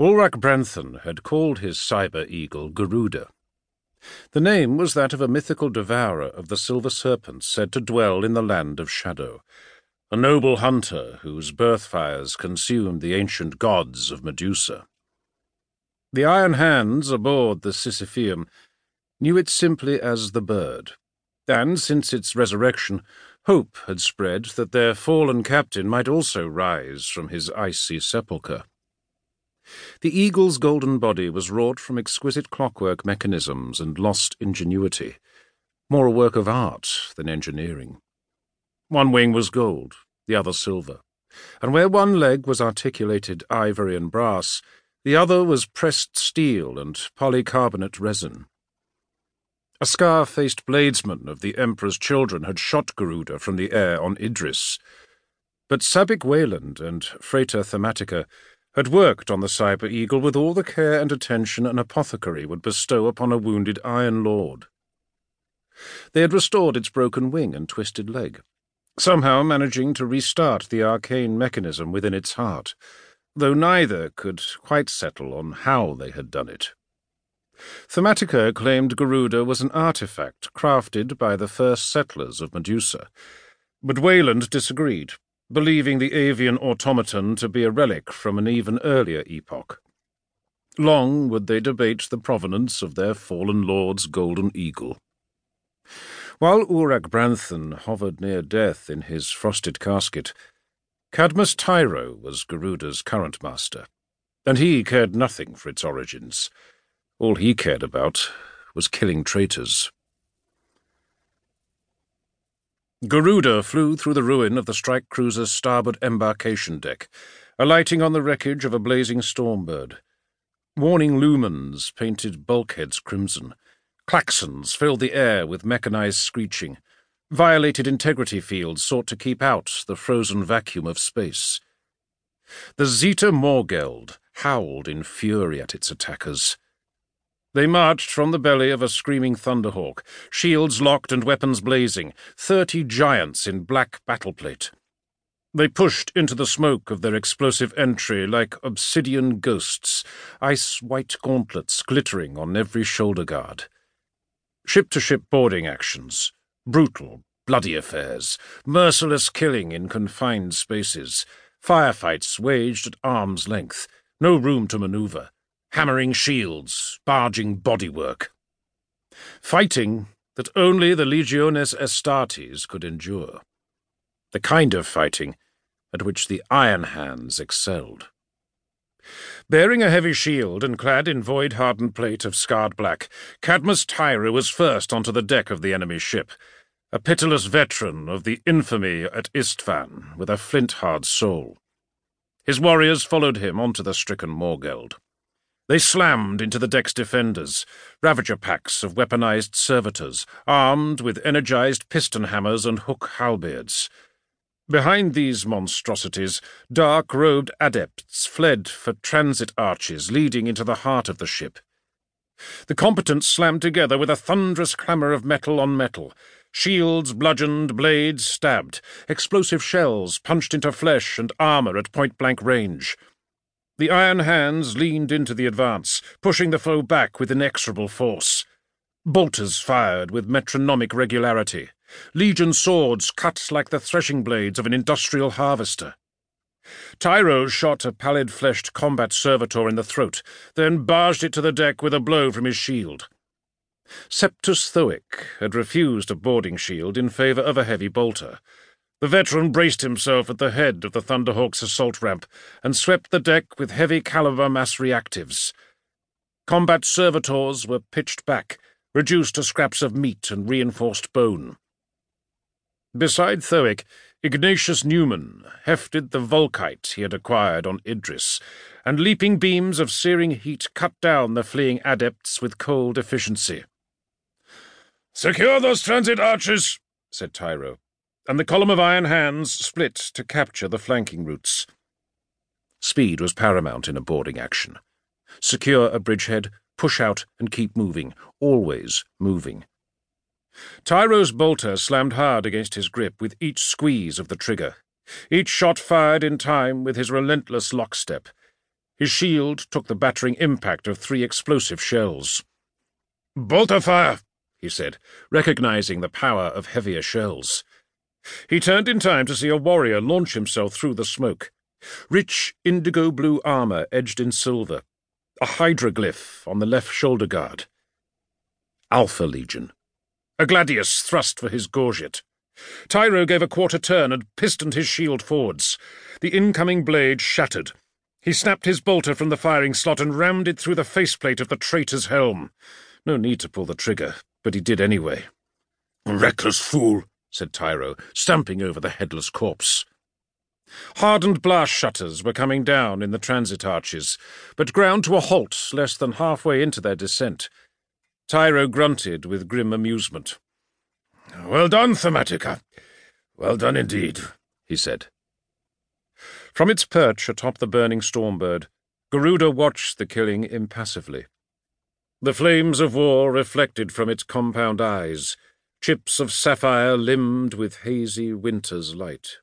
Ulrach Branthan had called his cyber eagle Garuda. The name was that of a mythical devourer of the silver serpents said to dwell in the land of shadow, a noble hunter whose birth fires consumed the ancient gods of Medusa. The iron hands aboard the Sisypheum knew it simply as the bird, and since its resurrection, hope had spread that their fallen captain might also rise from his icy sepulchre. The eagle's golden body was wrought from exquisite clockwork mechanisms and lost ingenuity, more a work of art than engineering. One wing was gold, the other silver, and where one leg was articulated ivory and brass, the other was pressed steel and polycarbonate resin. A scar-faced bladesman of the Emperor's children had shot Garuda from the air on Idris, but Sabik Wayland and Frater Thamatica had worked on the Cyber Eagle with all the care and attention an apothecary would bestow upon a wounded Iron Lord. They had restored its broken wing and twisted leg, somehow managing to restart the arcane mechanism within its heart, though neither could quite settle on how they had done it. Thamatica claimed Garuda was an artifact crafted by the first settlers of Medusa, but Wayland disagreed, believing the avian automaton to be a relic from an even earlier epoch. Long would they debate the provenance of their fallen lord's golden eagle. While Ulrach Branthan hovered near death in his frosted casket, Cadmus Tyro was Garuda's current master, and he cared nothing for its origins. All he cared about was killing traitors. Garuda flew through the ruin of the strike cruiser's starboard embarkation deck, alighting on the wreckage of a blazing stormbird. Warning lumens painted bulkheads crimson. Klaxons filled the air with mechanized screeching. Violated integrity fields sought to keep out the frozen vacuum of space. The Zeta Morgeld howled in fury at its attackers. They marched from the belly of a screaming thunderhawk, shields locked and weapons blazing, thirty giants in black battleplate. They pushed into the smoke of their explosive entry like obsidian ghosts, ice-white gauntlets glittering on every shoulder guard. Ship-to-ship boarding actions, brutal, bloody affairs, merciless killing in confined spaces, firefights waged at arm's length, no room to maneuver hammering shields, barging bodywork. Fighting that only the Legiones Astartes could endure. The kind of fighting at which the Iron Hands excelled. Bearing a heavy shield and clad in void-hardened plate of scarred black, Cadmus Tyro was first onto the deck of the enemy ship, a pitiless veteran of the infamy at Isstvan with a flint-hard soul. His warriors followed him onto the stricken Morgeld. They slammed into the deck's defenders, Ravager packs of weaponized servitors, armed with energized piston hammers and hook halberds. Behind these monstrosities, dark-robed adepts fled for transit arches leading into the heart of the ship. The combatants slammed together with a thunderous clamour of metal on metal. Shields bludgeoned, blades stabbed, explosive shells punched into flesh and armour at point-blank range. The iron hands leaned into the advance, pushing the foe back with inexorable force. Bolters fired with metronomic regularity. Legion swords cut like the threshing blades of an industrial harvester. Tyro shot a pallid-fleshed combat servitor in the throat, then barged it to the deck with a blow from his shield. Septus Thoic had refused a boarding shield in favour of a heavy bolter, the veteran braced himself at the head of the Thunderhawk's assault ramp and swept the deck with heavy caliber mass reactives. Combat servitors were pitched back, reduced to scraps of meat and reinforced bone. Beside Thoic, Ignatius Numen hefted the Volkite he had acquired on Idris, and leaping beams of searing heat cut down the fleeing adepts with cold efficiency. Secure those transit arches, said Tyro and the column of iron hands split to capture the flanking routes. Speed was paramount in a boarding action. Secure a bridgehead, push out, and keep moving, always moving. Tyro's bolter slammed hard against his grip with each squeeze of the trigger. Each shot fired in time with his relentless lockstep. His shield took the battering impact of three explosive shells. Bolter fire, he said, recognizing the power of heavier shells. He turned in time to see a warrior launch himself through the smoke. Rich indigo blue armour edged in silver, a hydroglyph on the left shoulder guard. Alpha Legion. A gladius thrust for his gorget. Tyro gave a quarter turn and pistoned his shield forwards. The incoming blade shattered. He snapped his bolter from the firing slot and rammed it through the faceplate of the traitor's helm. No need to pull the trigger, but he did anyway. Reckless fool, said Tyro, stamping over the headless corpse. Hardened blast shutters were coming down in the transit arches, but ground to a halt less than halfway into their descent. Tyro grunted with grim amusement. Well done, Thamatica. Well done indeed, he said. From its perch atop the burning Stormbird, Garuda watched the killing impassively. The flames of war reflected from its compound eyes, chips of sapphire limned with hazy winter's light.